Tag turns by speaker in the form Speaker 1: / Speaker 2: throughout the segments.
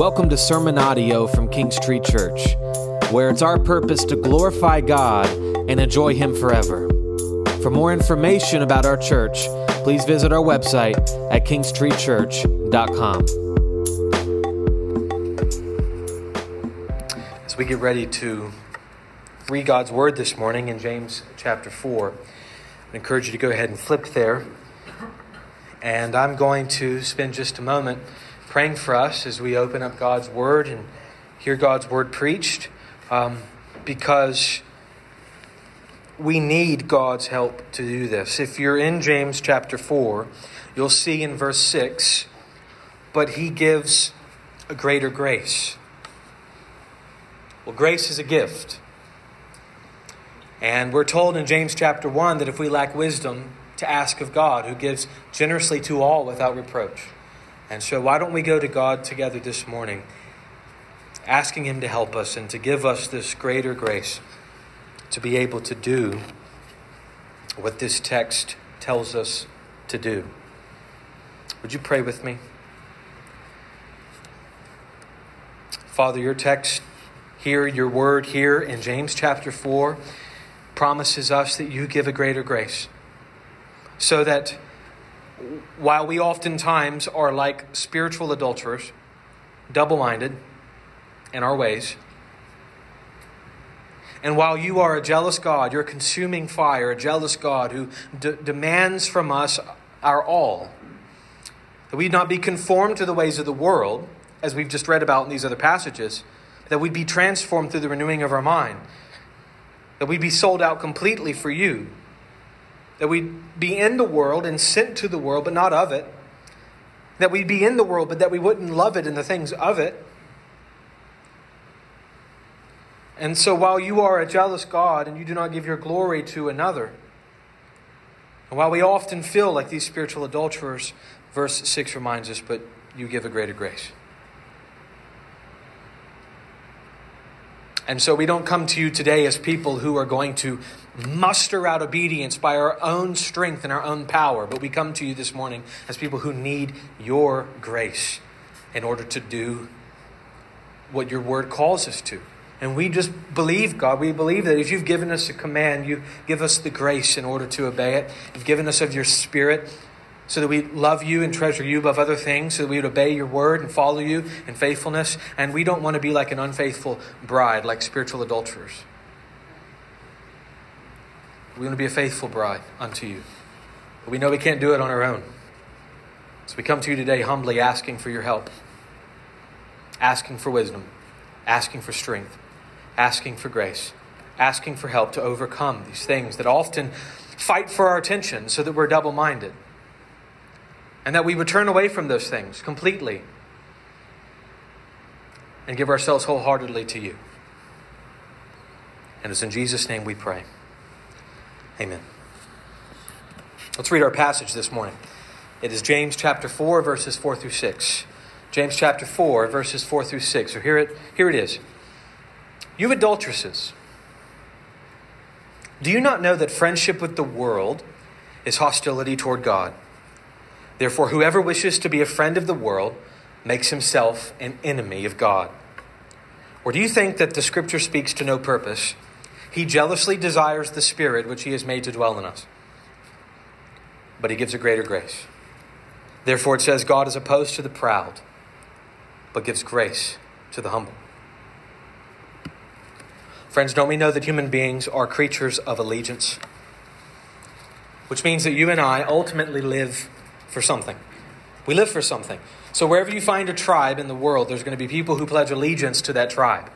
Speaker 1: Welcome to sermon audio from Kings Tree Church, where it's our purpose to glorify God and enjoy Him forever. For more information about our church, please visit our website at kingstreechurch.com. As we get ready to read God's Word this morning in James chapter 4, I encourage you to go ahead and flip there. And I'm going to spend just a moment praying for us as we open up God's Word and hear God's Word preached um, because we need God's help to do this. If you're in James chapter 4, you'll see in verse 6, but he gives a greater grace. Well, grace is a gift. And we're told in James chapter 1 that if we lack wisdom, to ask of God, who gives generously to all without reproach. And so, why don't we go to God together this morning, asking Him to help us and to give us this greater grace to be able to do what this text tells us to do? Would you pray with me? Father, your text here, your word here in James chapter 4 promises us that you give a greater grace so that while we oftentimes are like spiritual adulterers, double minded in our ways, and while you are a jealous God, you're consuming fire, a jealous God who d- demands from us our all, that we not be conformed to the ways of the world, as we've just read about in these other passages, that we'd be transformed through the renewing of our mind, that we'd be sold out completely for you, that we'd be in the world and sent to the world, but not of it. That we'd be in the world, but that we wouldn't love it and the things of it. And so while you are a jealous God and you do not give your glory to another, and while we often feel like these spiritual adulterers, verse 6 reminds us, but you give a greater grace. And so we don't come to you today as people who are going to muster out obedience by our own strength and our own power, but we come to you this morning as people who need your grace in order to do what your word calls us to. And we just believe, God, we believe that if you've given us a command, you give us the grace in order to obey it. You've given us of your spirit so that we love you and treasure you above other things, so that we would obey your word and follow you in faithfulness. And we don't want to be like an unfaithful bride, like spiritual adulterers. We want to be a faithful bride unto you. But we know we can't do it on our own. So we come to you today humbly asking for your help, asking for wisdom, asking for strength, asking for grace, asking for help to overcome these things that often fight for our attention so that we're double minded and that we would turn away from those things completely and give ourselves wholeheartedly to you. And it's in Jesus' name we pray. Amen. Let's read our passage this morning. It is James chapter 4, verses 4 through 6. James chapter 4, verses 4 through 6. So here it, here it is. You adulteresses, do you not know that friendship with the world is hostility toward God? Therefore, whoever wishes to be a friend of the world makes himself an enemy of God. Or do you think that the scripture speaks to no purpose? He jealously desires the Spirit which he has made to dwell in us. But he gives a greater grace. Therefore, it says, God is opposed to the proud, but gives grace to the humble. Friends, don't we know that human beings are creatures of allegiance? Which means that you and I ultimately live for something. We live for something. So wherever you find a tribe in the world, there's going to be people who pledge allegiance to that tribe.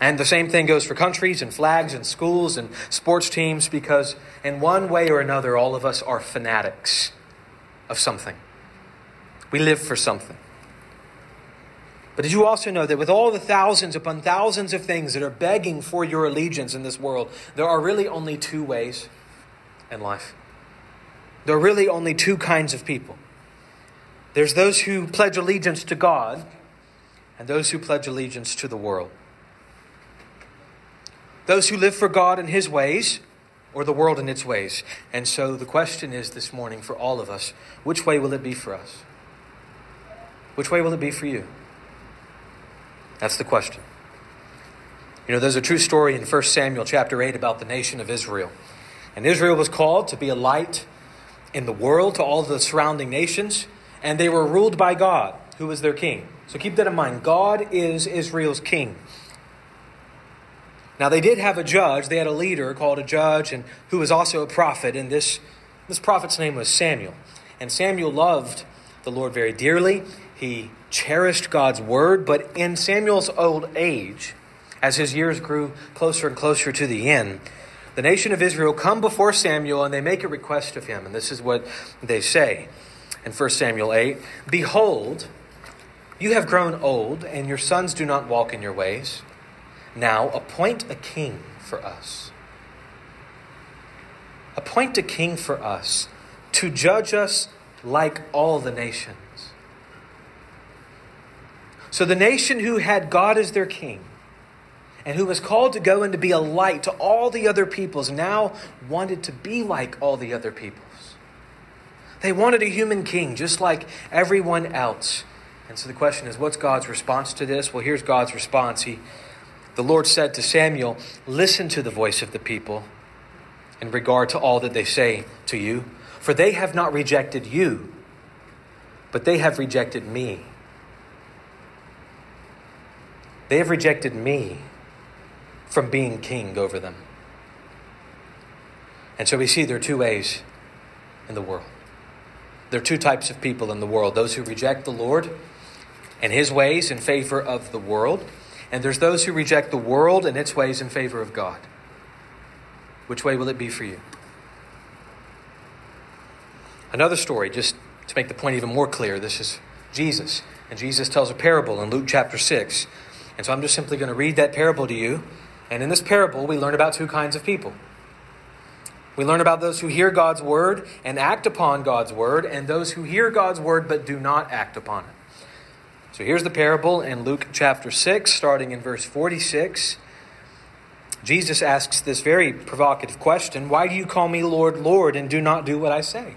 Speaker 1: And the same thing goes for countries and flags and schools and sports teams because, in one way or another, all of us are fanatics of something. We live for something. But did you also know that with all the thousands upon thousands of things that are begging for your allegiance in this world, there are really only two ways in life? There are really only two kinds of people there's those who pledge allegiance to God, and those who pledge allegiance to the world. Those who live for God and His ways, or the world in its ways. And so the question is this morning for all of us which way will it be for us? Which way will it be for you? That's the question. You know, there's a true story in 1 Samuel chapter 8 about the nation of Israel. And Israel was called to be a light in the world to all the surrounding nations, and they were ruled by God, who was their king. So keep that in mind. God is Israel's king. Now they did have a judge, they had a leader called a judge and who was also a prophet, and this this prophet's name was Samuel. And Samuel loved the Lord very dearly. He cherished God's word, but in Samuel's old age, as his years grew closer and closer to the end, the nation of Israel come before Samuel and they make a request of him. And this is what they say in 1 Samuel 8 Behold, you have grown old, and your sons do not walk in your ways. Now appoint a king for us. Appoint a king for us to judge us like all the nations. So the nation who had God as their king and who was called to go and to be a light to all the other peoples now wanted to be like all the other peoples. They wanted a human king just like everyone else. And so the question is what's God's response to this? Well, here's God's response. He the Lord said to Samuel, Listen to the voice of the people in regard to all that they say to you, for they have not rejected you, but they have rejected me. They have rejected me from being king over them. And so we see there are two ways in the world. There are two types of people in the world those who reject the Lord and his ways in favor of the world, and there's those who reject the world and its ways in favor of God. Which way will it be for you? Another story, just to make the point even more clear, this is Jesus. And Jesus tells a parable in Luke chapter 6. And so I'm just simply going to read that parable to you. And in this parable, we learn about two kinds of people. We learn about those who hear God's word and act upon God's word, and those who hear God's word but do not act upon it. So here's the parable in Luke chapter 6, starting in verse 46. Jesus asks this very provocative question Why do you call me Lord, Lord, and do not do what I say?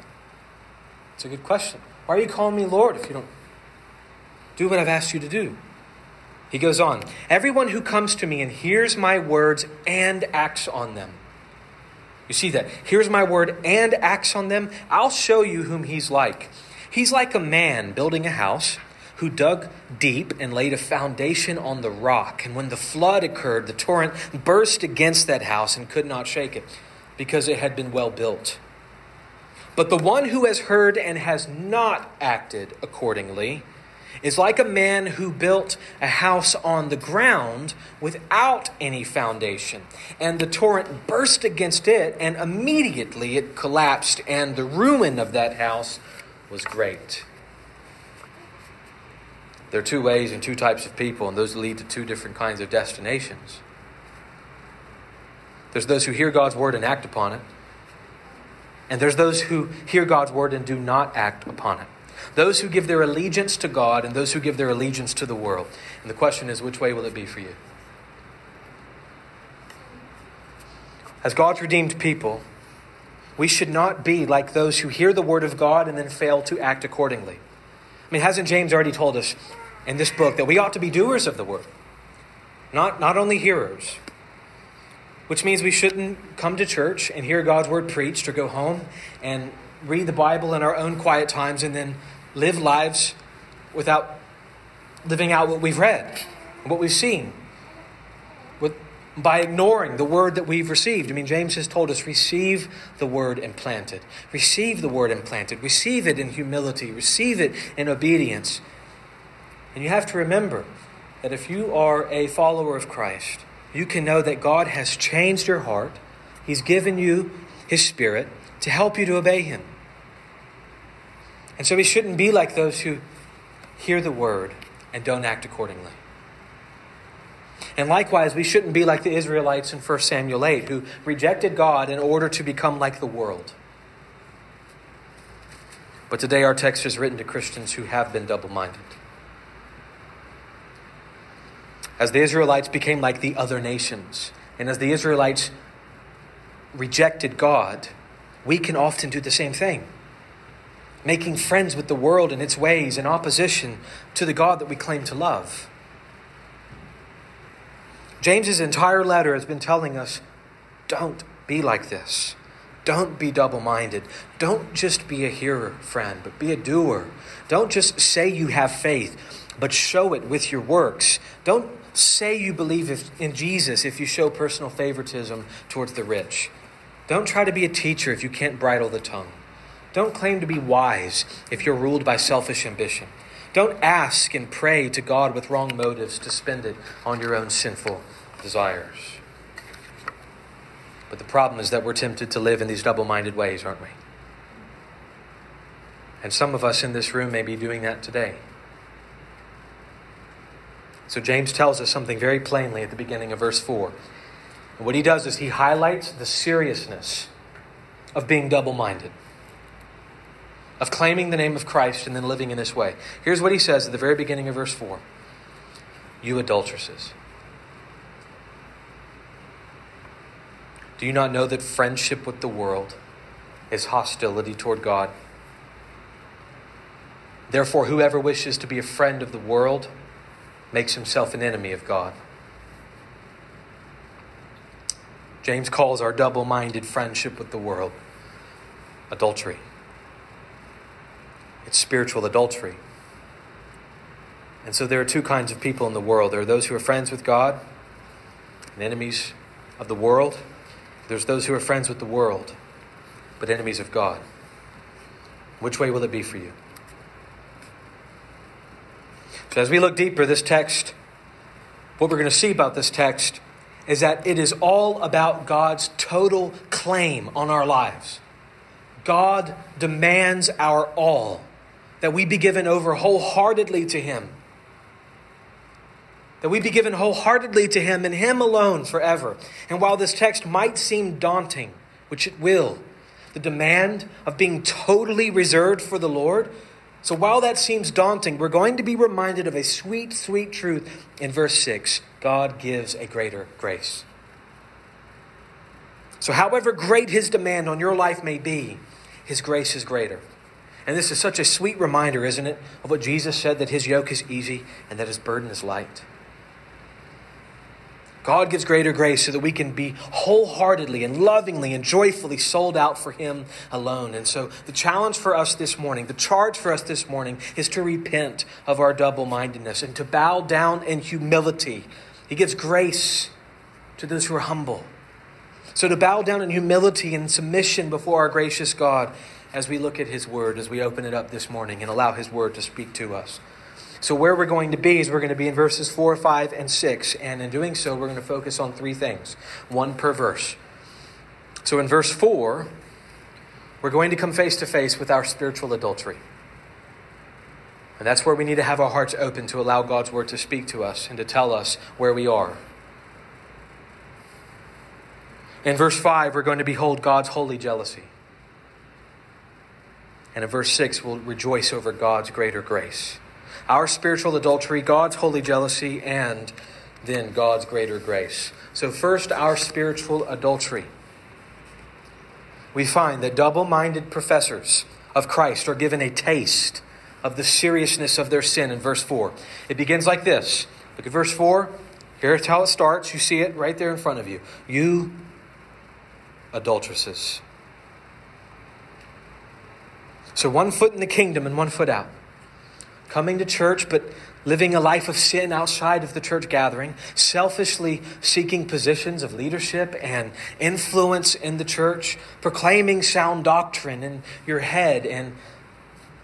Speaker 1: It's a good question. Why are you calling me Lord if you don't do what I've asked you to do? He goes on Everyone who comes to me and hears my words and acts on them. You see that? Hears my word and acts on them. I'll show you whom he's like. He's like a man building a house who dug deep and laid a foundation on the rock. And when the flood occurred, the torrent burst against that house and could not shake it because it had been well built. But the one who has heard and has not acted accordingly is like a man who built a house on the ground without any foundation. And the torrent burst against it, and immediately it collapsed, and the ruin of that house was great. There are two ways and two types of people, and those lead to two different kinds of destinations. There's those who hear God's word and act upon it, and there's those who hear God's word and do not act upon it. Those who give their allegiance to God and those who give their allegiance to the world. And the question is, which way will it be for you? As God's redeemed people, we should not be like those who hear the word of God and then fail to act accordingly. I mean, hasn't James already told us in this book that we ought to be doers of the word, not, not only hearers. Which means we shouldn't come to church and hear God's word preached or go home and read the Bible in our own quiet times and then live lives without living out what we've read, what we've seen, with, by ignoring the word that we've received. I mean, James has told us receive the word and plant it. Receive the word and plant it. Receive it in humility. Receive it in obedience. And you have to remember that if you are a follower of Christ, you can know that God has changed your heart. He's given you His Spirit to help you to obey Him. And so we shouldn't be like those who hear the word and don't act accordingly. And likewise, we shouldn't be like the Israelites in 1 Samuel 8 who rejected God in order to become like the world. But today, our text is written to Christians who have been double minded. As the Israelites became like the other nations, and as the Israelites rejected God, we can often do the same thing. Making friends with the world and its ways in opposition to the God that we claim to love. James's entire letter has been telling us don't be like this. Don't be double minded. Don't just be a hearer, friend, but be a doer. Don't just say you have faith, but show it with your works. Don't say you believe in Jesus if you show personal favoritism towards the rich. Don't try to be a teacher if you can't bridle the tongue. Don't claim to be wise if you're ruled by selfish ambition. Don't ask and pray to God with wrong motives to spend it on your own sinful desires. But the problem is that we're tempted to live in these double minded ways, aren't we? And some of us in this room may be doing that today. So James tells us something very plainly at the beginning of verse 4. And what he does is he highlights the seriousness of being double minded, of claiming the name of Christ and then living in this way. Here's what he says at the very beginning of verse 4 You adulteresses. Do you not know that friendship with the world is hostility toward God? Therefore, whoever wishes to be a friend of the world makes himself an enemy of God. James calls our double minded friendship with the world adultery. It's spiritual adultery. And so there are two kinds of people in the world there are those who are friends with God and enemies of the world. There's those who are friends with the world but enemies of God. Which way will it be for you? So, as we look deeper, this text, what we're going to see about this text is that it is all about God's total claim on our lives. God demands our all, that we be given over wholeheartedly to Him. That we be given wholeheartedly to Him and Him alone forever. And while this text might seem daunting, which it will, the demand of being totally reserved for the Lord, so while that seems daunting, we're going to be reminded of a sweet, sweet truth in verse 6 God gives a greater grace. So, however great his demand on your life may be, his grace is greater. And this is such a sweet reminder, isn't it, of what Jesus said that his yoke is easy and that his burden is light. God gives greater grace so that we can be wholeheartedly and lovingly and joyfully sold out for Him alone. And so, the challenge for us this morning, the charge for us this morning, is to repent of our double mindedness and to bow down in humility. He gives grace to those who are humble. So, to bow down in humility and submission before our gracious God as we look at His Word, as we open it up this morning and allow His Word to speak to us. So, where we're going to be is we're going to be in verses 4, 5, and 6. And in doing so, we're going to focus on three things, one per verse. So, in verse 4, we're going to come face to face with our spiritual adultery. And that's where we need to have our hearts open to allow God's word to speak to us and to tell us where we are. In verse 5, we're going to behold God's holy jealousy. And in verse 6, we'll rejoice over God's greater grace our spiritual adultery, God's holy jealousy, and then God's greater grace. So, first, our spiritual adultery. We find that double minded professors of Christ are given a taste of the seriousness of their sin in verse 4. It begins like this. Look at verse 4. Here's how it starts. You see it right there in front of you. You adulteresses. So, one foot in the kingdom and one foot out coming to church, but living a life of sin outside of the church gathering, selfishly seeking positions of leadership and influence in the church, proclaiming sound doctrine in your head and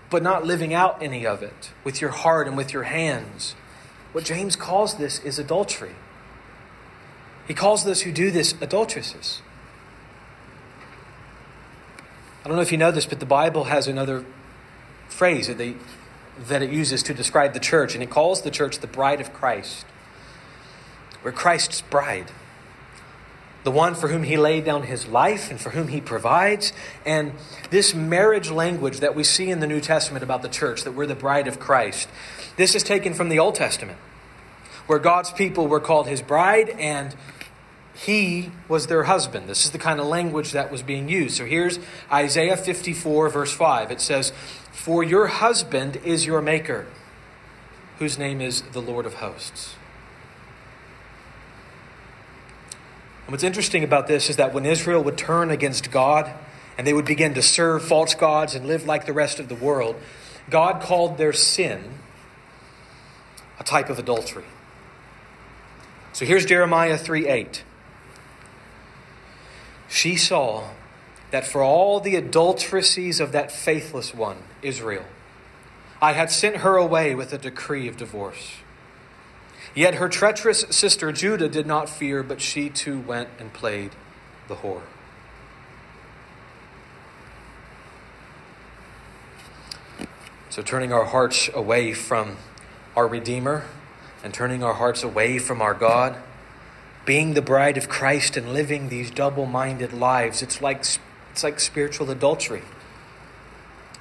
Speaker 1: but not living out any of it with your heart and with your hands. What James calls this is adultery. He calls those who do this adulteresses. I don't know if you know this, but the Bible has another phrase that they that it uses to describe the church, and it calls the church the bride of Christ. We're Christ's bride, the one for whom he laid down his life and for whom he provides. And this marriage language that we see in the New Testament about the church, that we're the bride of Christ, this is taken from the Old Testament, where God's people were called his bride and he was their husband. This is the kind of language that was being used. So here's Isaiah 54, verse 5. It says, for your husband is your maker, whose name is the Lord of hosts. And what's interesting about this is that when Israel would turn against God and they would begin to serve false gods and live like the rest of the world, God called their sin a type of adultery. So here's Jeremiah 3 8. She saw that for all the adulteresses of that faithless one, Israel, I had sent her away with a decree of divorce. Yet her treacherous sister Judah did not fear, but she too went and played the whore. So, turning our hearts away from our Redeemer and turning our hearts away from our God, being the bride of Christ and living these double minded lives, it's like, it's like spiritual adultery.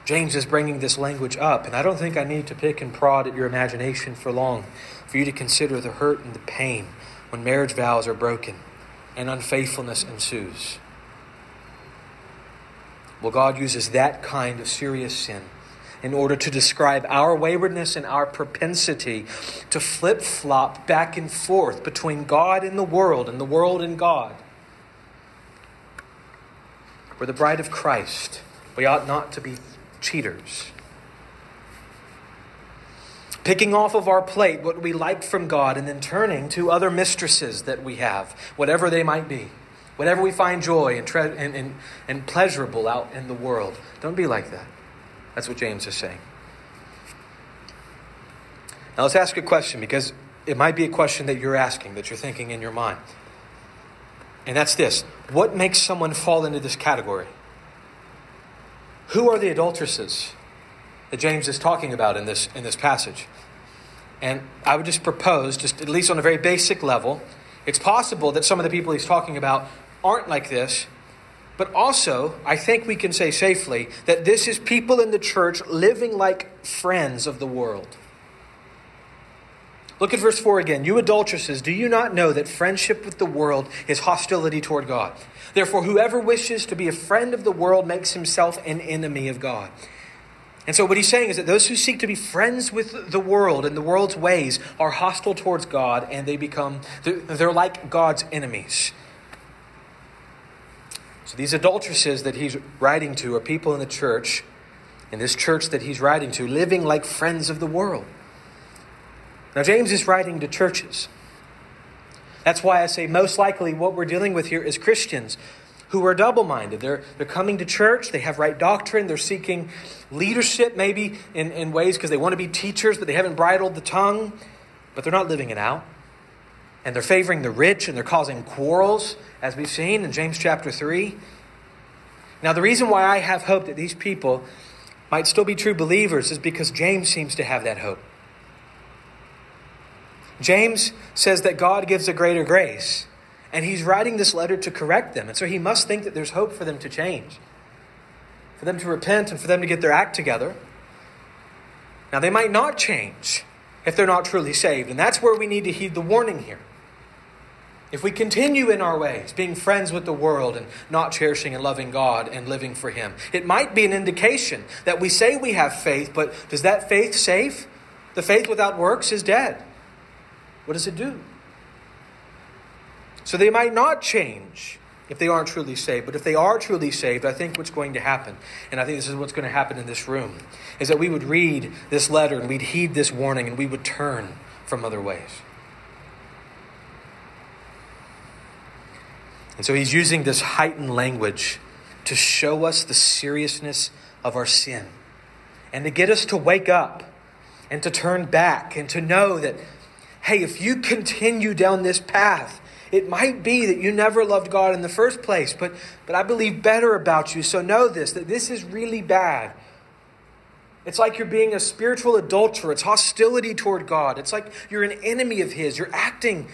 Speaker 1: James is bringing this language up, and I don't think I need to pick and prod at your imagination for long for you to consider the hurt and the pain when marriage vows are broken and unfaithfulness ensues. Well, God uses that kind of serious sin in order to describe our waywardness and our propensity to flip flop back and forth between God and the world and the world and God. We're the bride of Christ. We ought not to be cheaters. Picking off of our plate what we like from God and then turning to other mistresses that we have, whatever they might be, whatever we find joy and, tre- and, and, and pleasurable out in the world. Don't be like that. That's what James is saying. Now let's ask a question because it might be a question that you're asking, that you're thinking in your mind. And that's this What makes someone fall into this category? Who are the adulteresses that James is talking about in this, in this passage? And I would just propose, just at least on a very basic level, it's possible that some of the people he's talking about aren't like this, but also, I think we can say safely that this is people in the church living like friends of the world. Look at verse 4 again. You adulteresses, do you not know that friendship with the world is hostility toward God? Therefore, whoever wishes to be a friend of the world makes himself an enemy of God. And so, what he's saying is that those who seek to be friends with the world and the world's ways are hostile towards God and they become, they're like God's enemies. So, these adulteresses that he's writing to are people in the church, in this church that he's writing to, living like friends of the world. Now, James is writing to churches. That's why I say most likely what we're dealing with here is Christians who are double minded. They're, they're coming to church, they have right doctrine, they're seeking leadership maybe in, in ways because they want to be teachers, but they haven't bridled the tongue, but they're not living it out. And they're favoring the rich and they're causing quarrels, as we've seen in James chapter 3. Now, the reason why I have hope that these people might still be true believers is because James seems to have that hope. James says that God gives a greater grace, and he's writing this letter to correct them. And so he must think that there's hope for them to change, for them to repent, and for them to get their act together. Now, they might not change if they're not truly saved, and that's where we need to heed the warning here. If we continue in our ways, being friends with the world and not cherishing and loving God and living for Him, it might be an indication that we say we have faith, but does that faith save? The faith without works is dead. What does it do? So they might not change if they aren't truly saved. But if they are truly saved, I think what's going to happen, and I think this is what's going to happen in this room, is that we would read this letter and we'd heed this warning and we would turn from other ways. And so he's using this heightened language to show us the seriousness of our sin and to get us to wake up and to turn back and to know that hey, if you continue down this path, it might be that you never loved God in the first place, but, but I believe better about you. So know this that this is really bad. It's like you're being a spiritual adulterer. It's hostility toward God. It's like you're an enemy of His. You're acting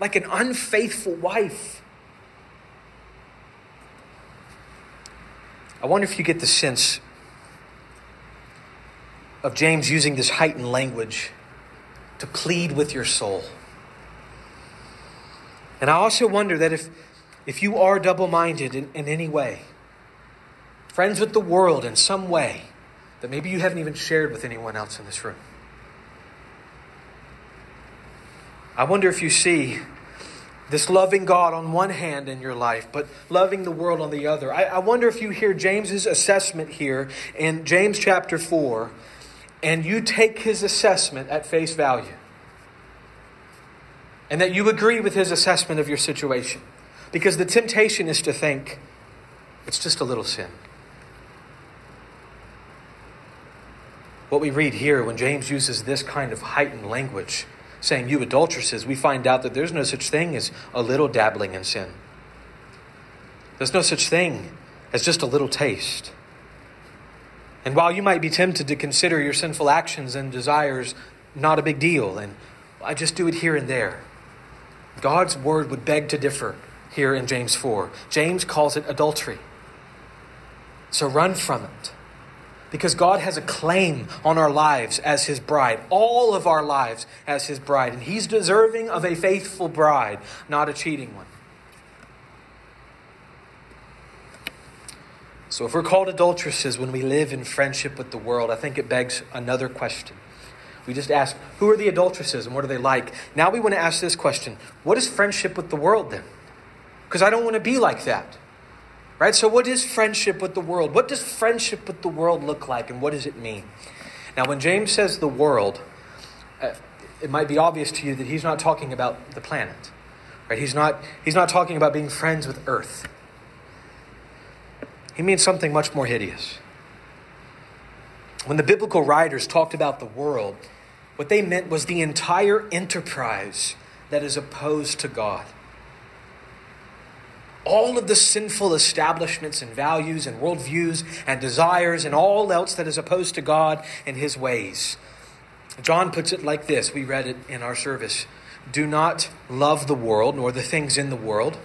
Speaker 1: like an unfaithful wife. I wonder if you get the sense of James using this heightened language to plead with your soul. And I also wonder that if, if you are double minded in, in any way, friends with the world in some way, that maybe you haven't even shared with anyone else in this room. I wonder if you see This loving God on one hand in your life, but loving the world on the other. I, I wonder if you hear James's assessment here in James chapter 4, and you take his assessment at face value. And that you agree with his assessment of your situation. Because the temptation is to think, it's just a little sin. What we read here when James uses this kind of heightened language saying, You adulteresses, we find out that there's no such thing as a little dabbling in sin. There's no such thing as just a little taste. And while you might be tempted to consider your sinful actions and desires not a big deal, and I just do it here and there, God's word would beg to differ here in James 4. James calls it adultery. So run from it. Because God has a claim on our lives as His bride, all of our lives as His bride. And He's deserving of a faithful bride, not a cheating one. So, if we're called adulteresses when we live in friendship with the world, I think it begs another question. We just ask, who are the adulteresses and what are they like? Now we want to ask this question what is friendship with the world then? Because I don't want to be like that. Right? So, what is friendship with the world? What does friendship with the world look like, and what does it mean? Now, when James says the world, uh, it might be obvious to you that he's not talking about the planet. Right? He's not, he's not talking about being friends with Earth. He means something much more hideous. When the biblical writers talked about the world, what they meant was the entire enterprise that is opposed to God all of the sinful establishments and values and worldviews and desires and all else that is opposed to God and his ways. John puts it like this we read it in our service Do not love the world nor the things in the world.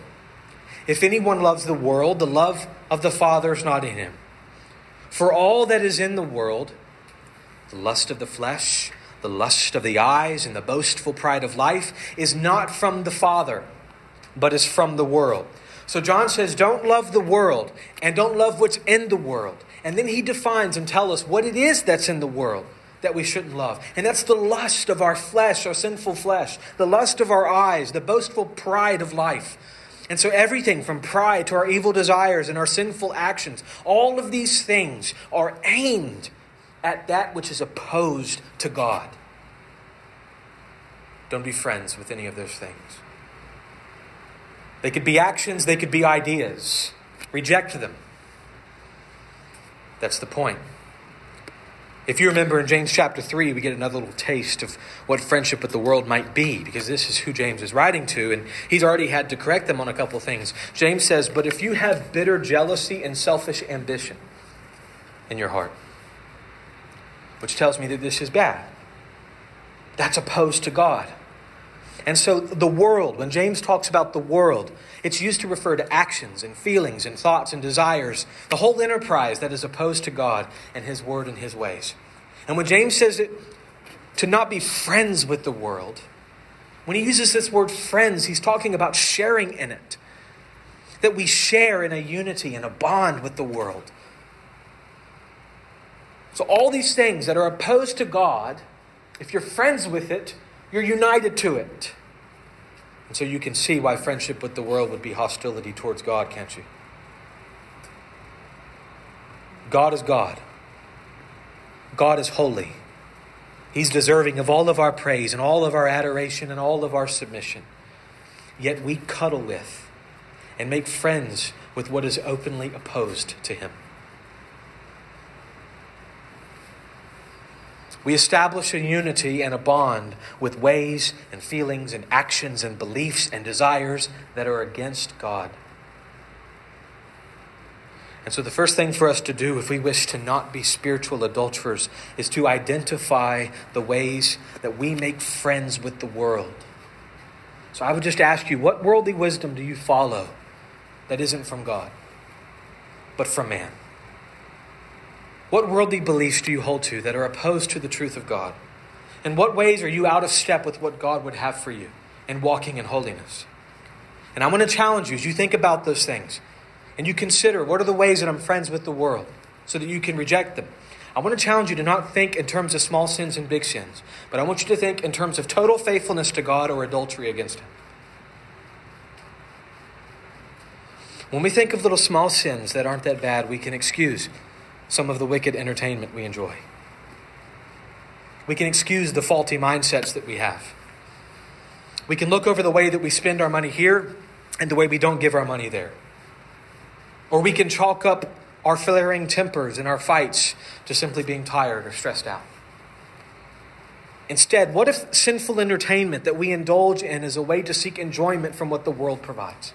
Speaker 1: If anyone loves the world, the love of the Father is not in him. For all that is in the world, the lust of the flesh, the lust of the eyes, and the boastful pride of life, is not from the Father, but is from the world. So John says, don't love the world and don't love what's in the world. And then he defines and tells us what it is that's in the world that we shouldn't love. And that's the lust of our flesh, our sinful flesh, the lust of our eyes, the boastful pride of life. And so, everything from pride to our evil desires and our sinful actions, all of these things are aimed at that which is opposed to God. Don't be friends with any of those things. They could be actions, they could be ideas. Reject them. That's the point. If you remember in James chapter 3, we get another little taste of what friendship with the world might be, because this is who James is writing to, and he's already had to correct them on a couple things. James says, But if you have bitter jealousy and selfish ambition in your heart, which tells me that this is bad, that's opposed to God. And so the world, when James talks about the world, it's used to refer to actions and feelings and thoughts and desires, the whole enterprise that is opposed to God and His word and His ways. And when James says it, to not be friends with the world, when he uses this word friends, he's talking about sharing in it. That we share in a unity and a bond with the world. So, all these things that are opposed to God, if you're friends with it, you're united to it. And so you can see why friendship with the world would be hostility towards God, can't you? God is God. God is holy. He's deserving of all of our praise and all of our adoration and all of our submission. Yet we cuddle with and make friends with what is openly opposed to Him. We establish a unity and a bond with ways and feelings and actions and beliefs and desires that are against God. And so, the first thing for us to do if we wish to not be spiritual adulterers is to identify the ways that we make friends with the world. So, I would just ask you what worldly wisdom do you follow that isn't from God, but from man? What worldly beliefs do you hold to that are opposed to the truth of God? In what ways are you out of step with what God would have for you in walking in holiness? And I want to challenge you as you think about those things and you consider what are the ways that I'm friends with the world so that you can reject them. I want to challenge you to not think in terms of small sins and big sins, but I want you to think in terms of total faithfulness to God or adultery against Him. When we think of little small sins that aren't that bad, we can excuse some of the wicked entertainment we enjoy. We can excuse the faulty mindsets that we have. We can look over the way that we spend our money here and the way we don't give our money there. Or we can chalk up our flaring tempers and our fights to simply being tired or stressed out. Instead, what if sinful entertainment that we indulge in is a way to seek enjoyment from what the world provides?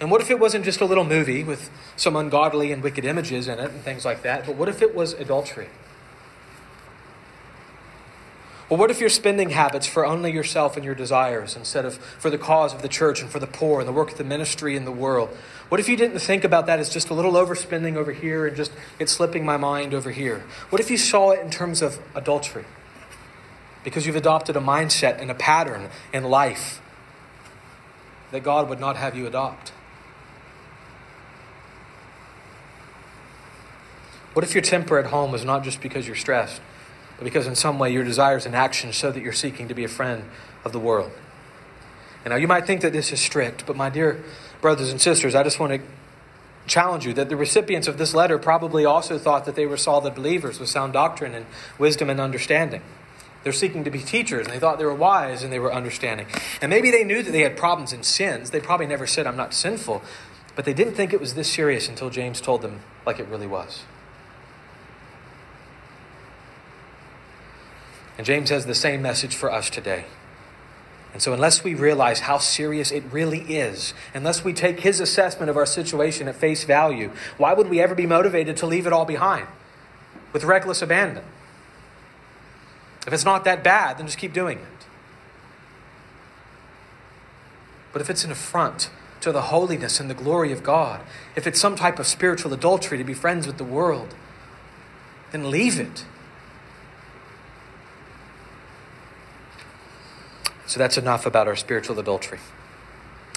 Speaker 1: And what if it wasn't just a little movie with some ungodly and wicked images in it and things like that, but what if it was adultery? Well, what if your spending habits for only yourself and your desires instead of for the cause of the church and for the poor and the work of the ministry in the world? What if you didn't think about that as just a little overspending over here and just it slipping my mind over here? What if you saw it in terms of adultery? Because you've adopted a mindset and a pattern in life that God would not have you adopt. What if your temper at home is not just because you're stressed? but because in some way your desires and actions show that you're seeking to be a friend of the world. And now you might think that this is strict, but my dear brothers and sisters, I just want to challenge you that the recipients of this letter probably also thought that they were solid believers with sound doctrine and wisdom and understanding. They're seeking to be teachers, and they thought they were wise and they were understanding. And maybe they knew that they had problems and sins. They probably never said, I'm not sinful, but they didn't think it was this serious until James told them like it really was. And James has the same message for us today. And so, unless we realize how serious it really is, unless we take his assessment of our situation at face value, why would we ever be motivated to leave it all behind with reckless abandon? If it's not that bad, then just keep doing it. But if it's an affront to the holiness and the glory of God, if it's some type of spiritual adultery to be friends with the world, then leave it. So that's enough about our spiritual adultery.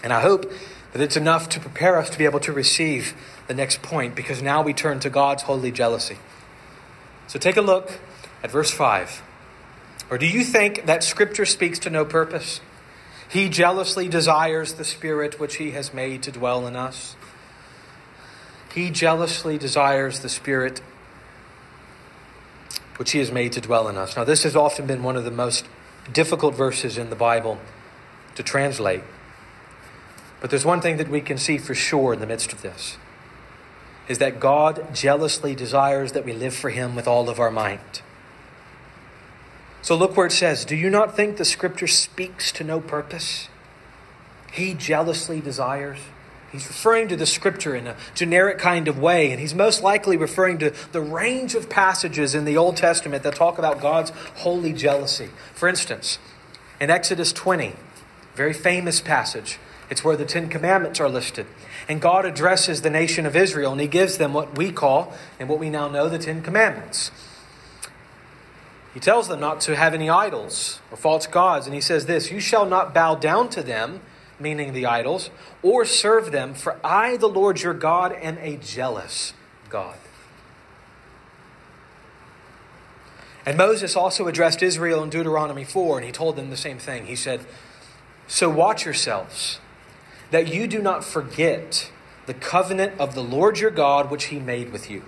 Speaker 1: And I hope that it's enough to prepare us to be able to receive the next point because now we turn to God's holy jealousy. So take a look at verse 5. Or do you think that Scripture speaks to no purpose? He jealously desires the Spirit which He has made to dwell in us. He jealously desires the Spirit which He has made to dwell in us. Now, this has often been one of the most difficult verses in the Bible to translate. But there's one thing that we can see for sure in the midst of this is that God jealously desires that we live for him with all of our might. So look where it says, Do you not think the scripture speaks to no purpose? He jealously desires. He's referring to the scripture in a generic kind of way, and he's most likely referring to the range of passages in the Old Testament that talk about God's holy jealousy. For instance, in Exodus 20, very famous passage, it's where the Ten Commandments are listed. And God addresses the nation of Israel, and he gives them what we call, and what we now know, the Ten Commandments. He tells them not to have any idols or false gods, and he says this You shall not bow down to them meaning the idols, or serve them, for I, the Lord your God, am a jealous God. And Moses also addressed Israel in Deuteronomy 4, and he told them the same thing. He said, So watch yourselves, that you do not forget the covenant of the Lord your God, which he made with you.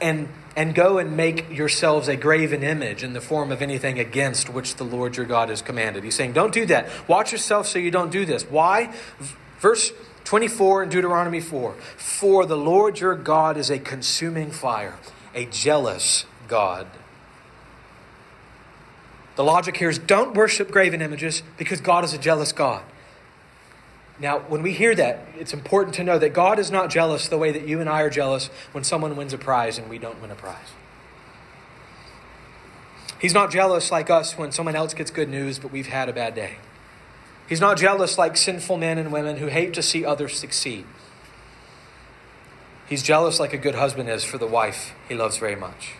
Speaker 1: And and go and make yourselves a graven image in the form of anything against which the Lord your God has commanded. He's saying, don't do that. Watch yourself so you don't do this. Why? Verse 24 in Deuteronomy 4 For the Lord your God is a consuming fire, a jealous God. The logic here is don't worship graven images because God is a jealous God. Now, when we hear that, it's important to know that God is not jealous the way that you and I are jealous when someone wins a prize and we don't win a prize. He's not jealous like us when someone else gets good news but we've had a bad day. He's not jealous like sinful men and women who hate to see others succeed. He's jealous like a good husband is for the wife he loves very much.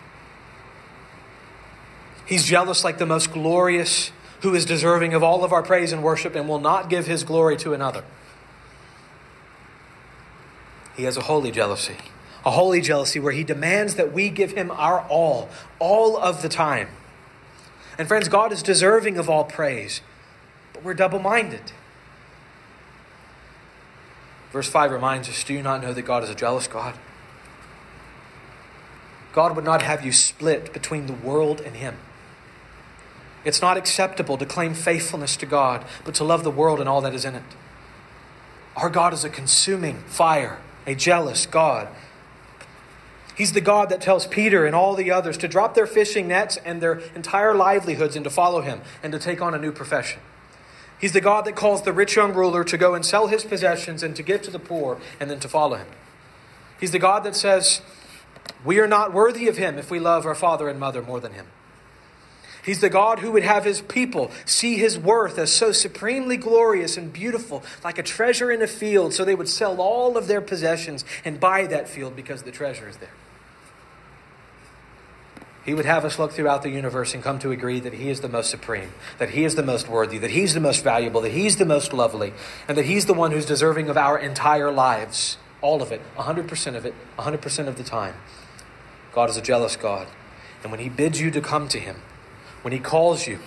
Speaker 1: He's jealous like the most glorious who is deserving of all of our praise and worship and will not give his glory to another. He has a holy jealousy, a holy jealousy where he demands that we give him our all, all of the time. And friends, God is deserving of all praise, but we're double minded. Verse 5 reminds us Do you not know that God is a jealous God? God would not have you split between the world and Him. It's not acceptable to claim faithfulness to God, but to love the world and all that is in it. Our God is a consuming fire, a jealous God. He's the God that tells Peter and all the others to drop their fishing nets and their entire livelihoods and to follow him and to take on a new profession. He's the God that calls the rich young ruler to go and sell his possessions and to give to the poor and then to follow him. He's the God that says, We are not worthy of him if we love our father and mother more than him. He's the God who would have his people see his worth as so supremely glorious and beautiful, like a treasure in a field, so they would sell all of their possessions and buy that field because the treasure is there. He would have us look throughout the universe and come to agree that He is the most supreme, that He is the most worthy, that He's the most valuable, that He's the most lovely, and that He's the one who's deserving of our entire lives. All of it, 100% of it, 100% of the time. God is a jealous God. And when He bids you to come to Him, when He calls you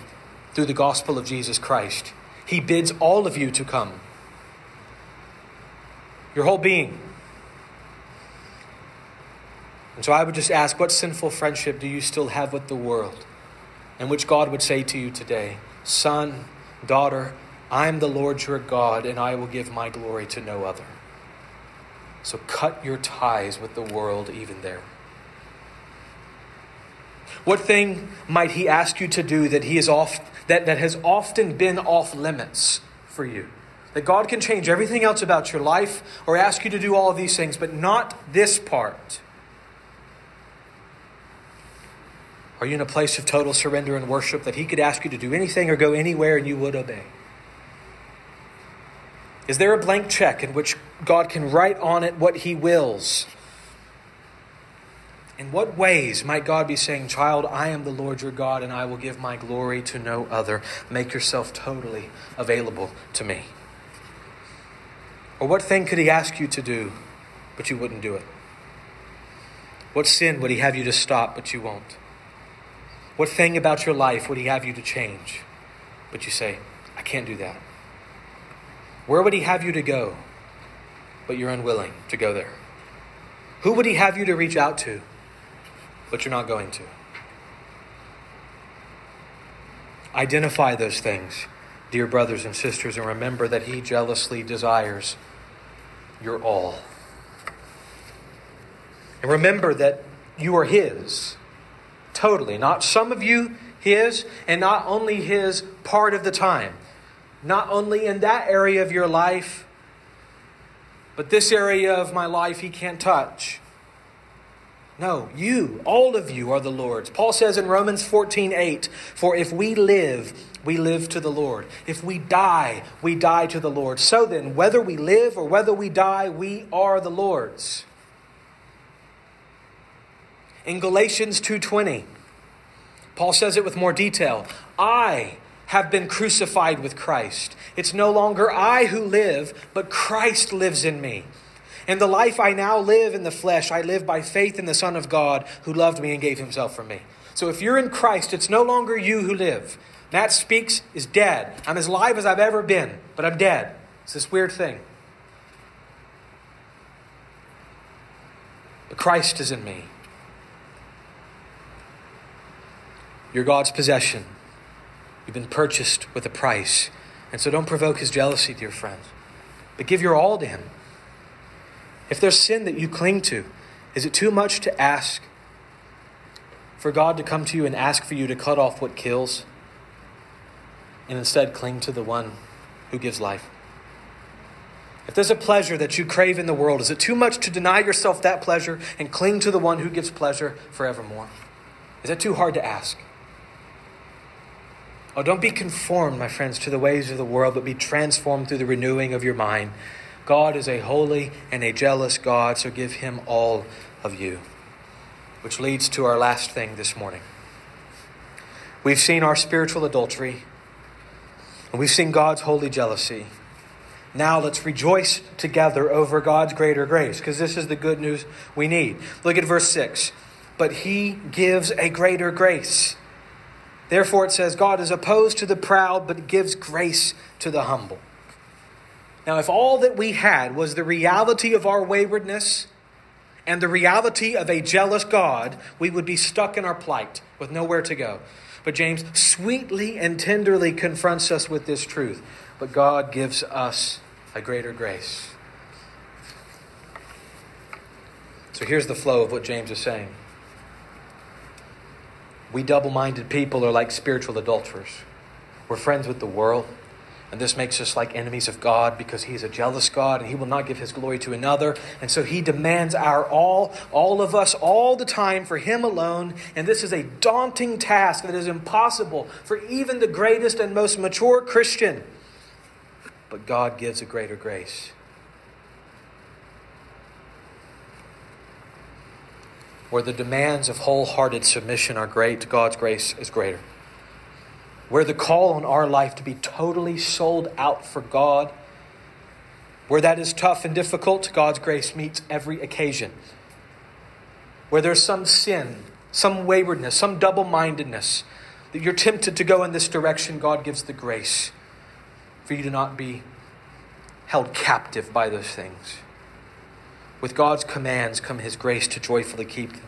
Speaker 1: through the gospel of Jesus Christ, He bids all of you to come. Your whole being, and so I would just ask, what sinful friendship do you still have with the world? And which God would say to you today, Son, daughter, I am the Lord your God, and I will give my glory to no other. So cut your ties with the world even there. What thing might he ask you to do that he is off that, that has often been off limits for you? That God can change everything else about your life or ask you to do all of these things, but not this part. Are you in a place of total surrender and worship that He could ask you to do anything or go anywhere and you would obey? Is there a blank check in which God can write on it what He wills? In what ways might God be saying, Child, I am the Lord your God, and I will give my glory to no other? Make yourself totally available to me. Or what thing could He ask you to do, but you wouldn't do it? What sin would He have you to stop, but you won't? What thing about your life would He have you to change? But you say, I can't do that. Where would He have you to go? But you're unwilling to go there. Who would He have you to reach out to? But you're not going to. Identify those things, dear brothers and sisters, and remember that He jealously desires your all. And remember that you are His totally. Not some of you, His, and not only His part of the time. Not only in that area of your life, but this area of my life He can't touch. No, you, all of you are the Lord's. Paul says in Romans 14 8, For if we live, we live to the Lord. If we die, we die to the Lord. So then, whether we live or whether we die, we are the Lord's. In Galatians 2:20, Paul says it with more detail. I have been crucified with Christ. It's no longer I who live, but Christ lives in me. And the life I now live in the flesh, I live by faith in the Son of God who loved me and gave himself for me. So if you're in Christ, it's no longer you who live. Matt Speaks is dead. I'm as live as I've ever been, but I'm dead. It's this weird thing. But Christ is in me. You're God's possession. You've been purchased with a price. And so don't provoke his jealousy, dear friends, but give your all to him. If there's sin that you cling to, is it too much to ask for God to come to you and ask for you to cut off what kills and instead cling to the one who gives life? If there's a pleasure that you crave in the world, is it too much to deny yourself that pleasure and cling to the one who gives pleasure forevermore? Is that too hard to ask? Oh, don't be conformed, my friends, to the ways of the world, but be transformed through the renewing of your mind. God is a holy and a jealous God, so give him all of you. Which leads to our last thing this morning. We've seen our spiritual adultery, and we've seen God's holy jealousy. Now let's rejoice together over God's greater grace, because this is the good news we need. Look at verse 6. But he gives a greater grace. Therefore, it says, God is opposed to the proud, but gives grace to the humble. Now, if all that we had was the reality of our waywardness and the reality of a jealous God, we would be stuck in our plight with nowhere to go. But James sweetly and tenderly confronts us with this truth. But God gives us a greater grace. So here's the flow of what James is saying. We double minded people are like spiritual adulterers. We're friends with the world. And this makes us like enemies of God because He's a jealous God and He will not give His glory to another. And so He demands our all, all of us, all the time for Him alone. And this is a daunting task that is impossible for even the greatest and most mature Christian. But God gives a greater grace. Where the demands of wholehearted submission are great, God's grace is greater. Where the call on our life to be totally sold out for God, where that is tough and difficult, God's grace meets every occasion. Where there's some sin, some waywardness, some double mindedness, that you're tempted to go in this direction, God gives the grace for you to not be held captive by those things. With God's commands come His grace to joyfully keep them.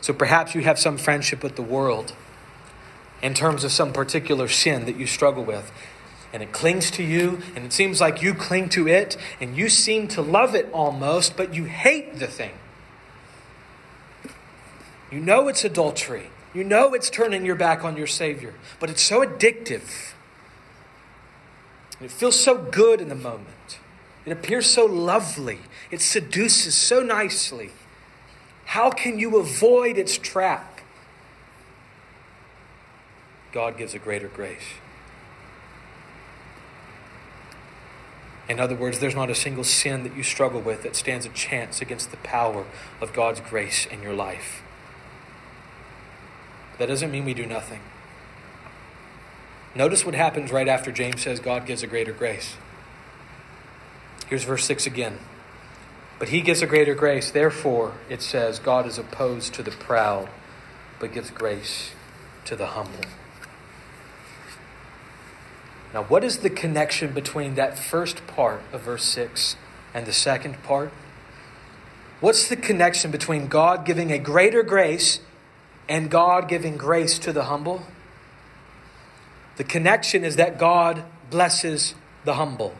Speaker 1: So perhaps you have some friendship with the world in terms of some particular sin that you struggle with. And it clings to you, and it seems like you cling to it, and you seem to love it almost, but you hate the thing. You know it's adultery. You know it's turning your back on your Savior, but it's so addictive. And it feels so good in the moment. It appears so lovely. It seduces so nicely. How can you avoid its trap? God gives a greater grace. In other words, there's not a single sin that you struggle with that stands a chance against the power of God's grace in your life. That doesn't mean we do nothing. Notice what happens right after James says God gives a greater grace. Here's verse 6 again. But he gives a greater grace. Therefore, it says, God is opposed to the proud, but gives grace to the humble. Now, what is the connection between that first part of verse 6 and the second part? What's the connection between God giving a greater grace and God giving grace to the humble? The connection is that God blesses the humble.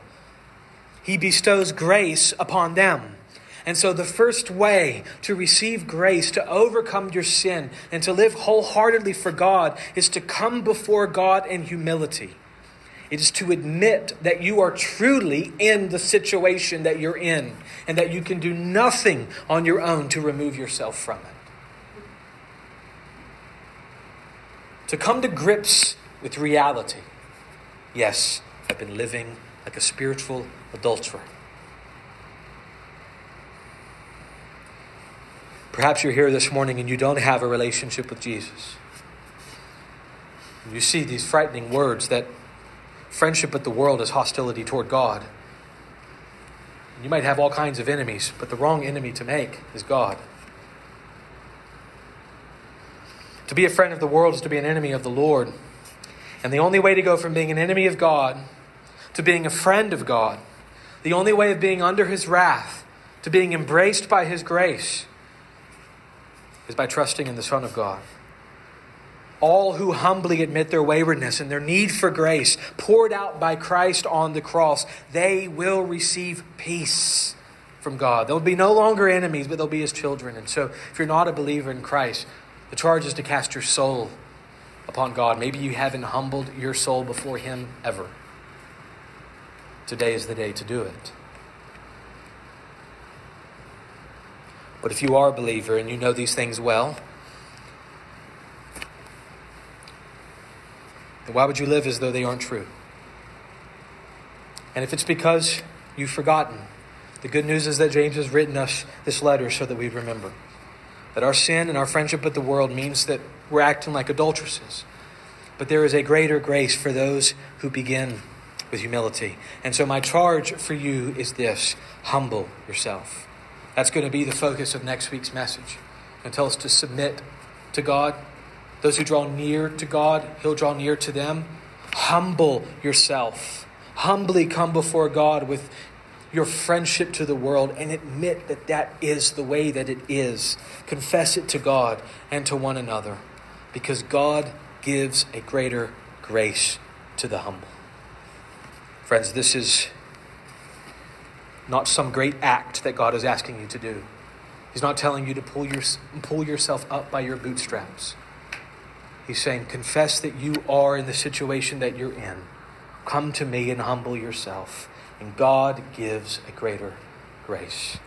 Speaker 1: He bestows grace upon them. And so, the first way to receive grace, to overcome your sin, and to live wholeheartedly for God is to come before God in humility. It is to admit that you are truly in the situation that you're in and that you can do nothing on your own to remove yourself from it. To come to grips with reality. Yes, I've been living like a spiritual adulterer. Perhaps you're here this morning and you don't have a relationship with Jesus. You see these frightening words that friendship with the world is hostility toward God. You might have all kinds of enemies, but the wrong enemy to make is God. To be a friend of the world is to be an enemy of the Lord. And the only way to go from being an enemy of God to being a friend of God, the only way of being under His wrath to being embraced by His grace, is by trusting in the Son of God all who humbly admit their waywardness and their need for grace poured out by Christ on the cross, they will receive peace from God. They'll be no longer enemies, but they'll be his children. And so, if you're not a believer in Christ, the charge is to cast your soul upon God. Maybe you haven't humbled your soul before him ever. Today is the day to do it. But if you are a believer and you know these things well, why would you live as though they aren't true? And if it's because you've forgotten, the good news is that James has written us this letter so that we remember that our sin and our friendship with the world means that we're acting like adulteresses. But there is a greater grace for those who begin with humility. And so, my charge for you is this humble yourself. That's going to be the focus of next week's message. And tell us to submit to God those who draw near to God, He'll draw near to them. Humble yourself. humbly come before God with your friendship to the world and admit that that is the way that it is. Confess it to God and to one another because God gives a greater grace to the humble. Friends, this is not some great act that God is asking you to do. He's not telling you to pull, your, pull yourself up by your bootstraps. He's saying, confess that you are in the situation that you're in. Come to me and humble yourself, and God gives a greater grace.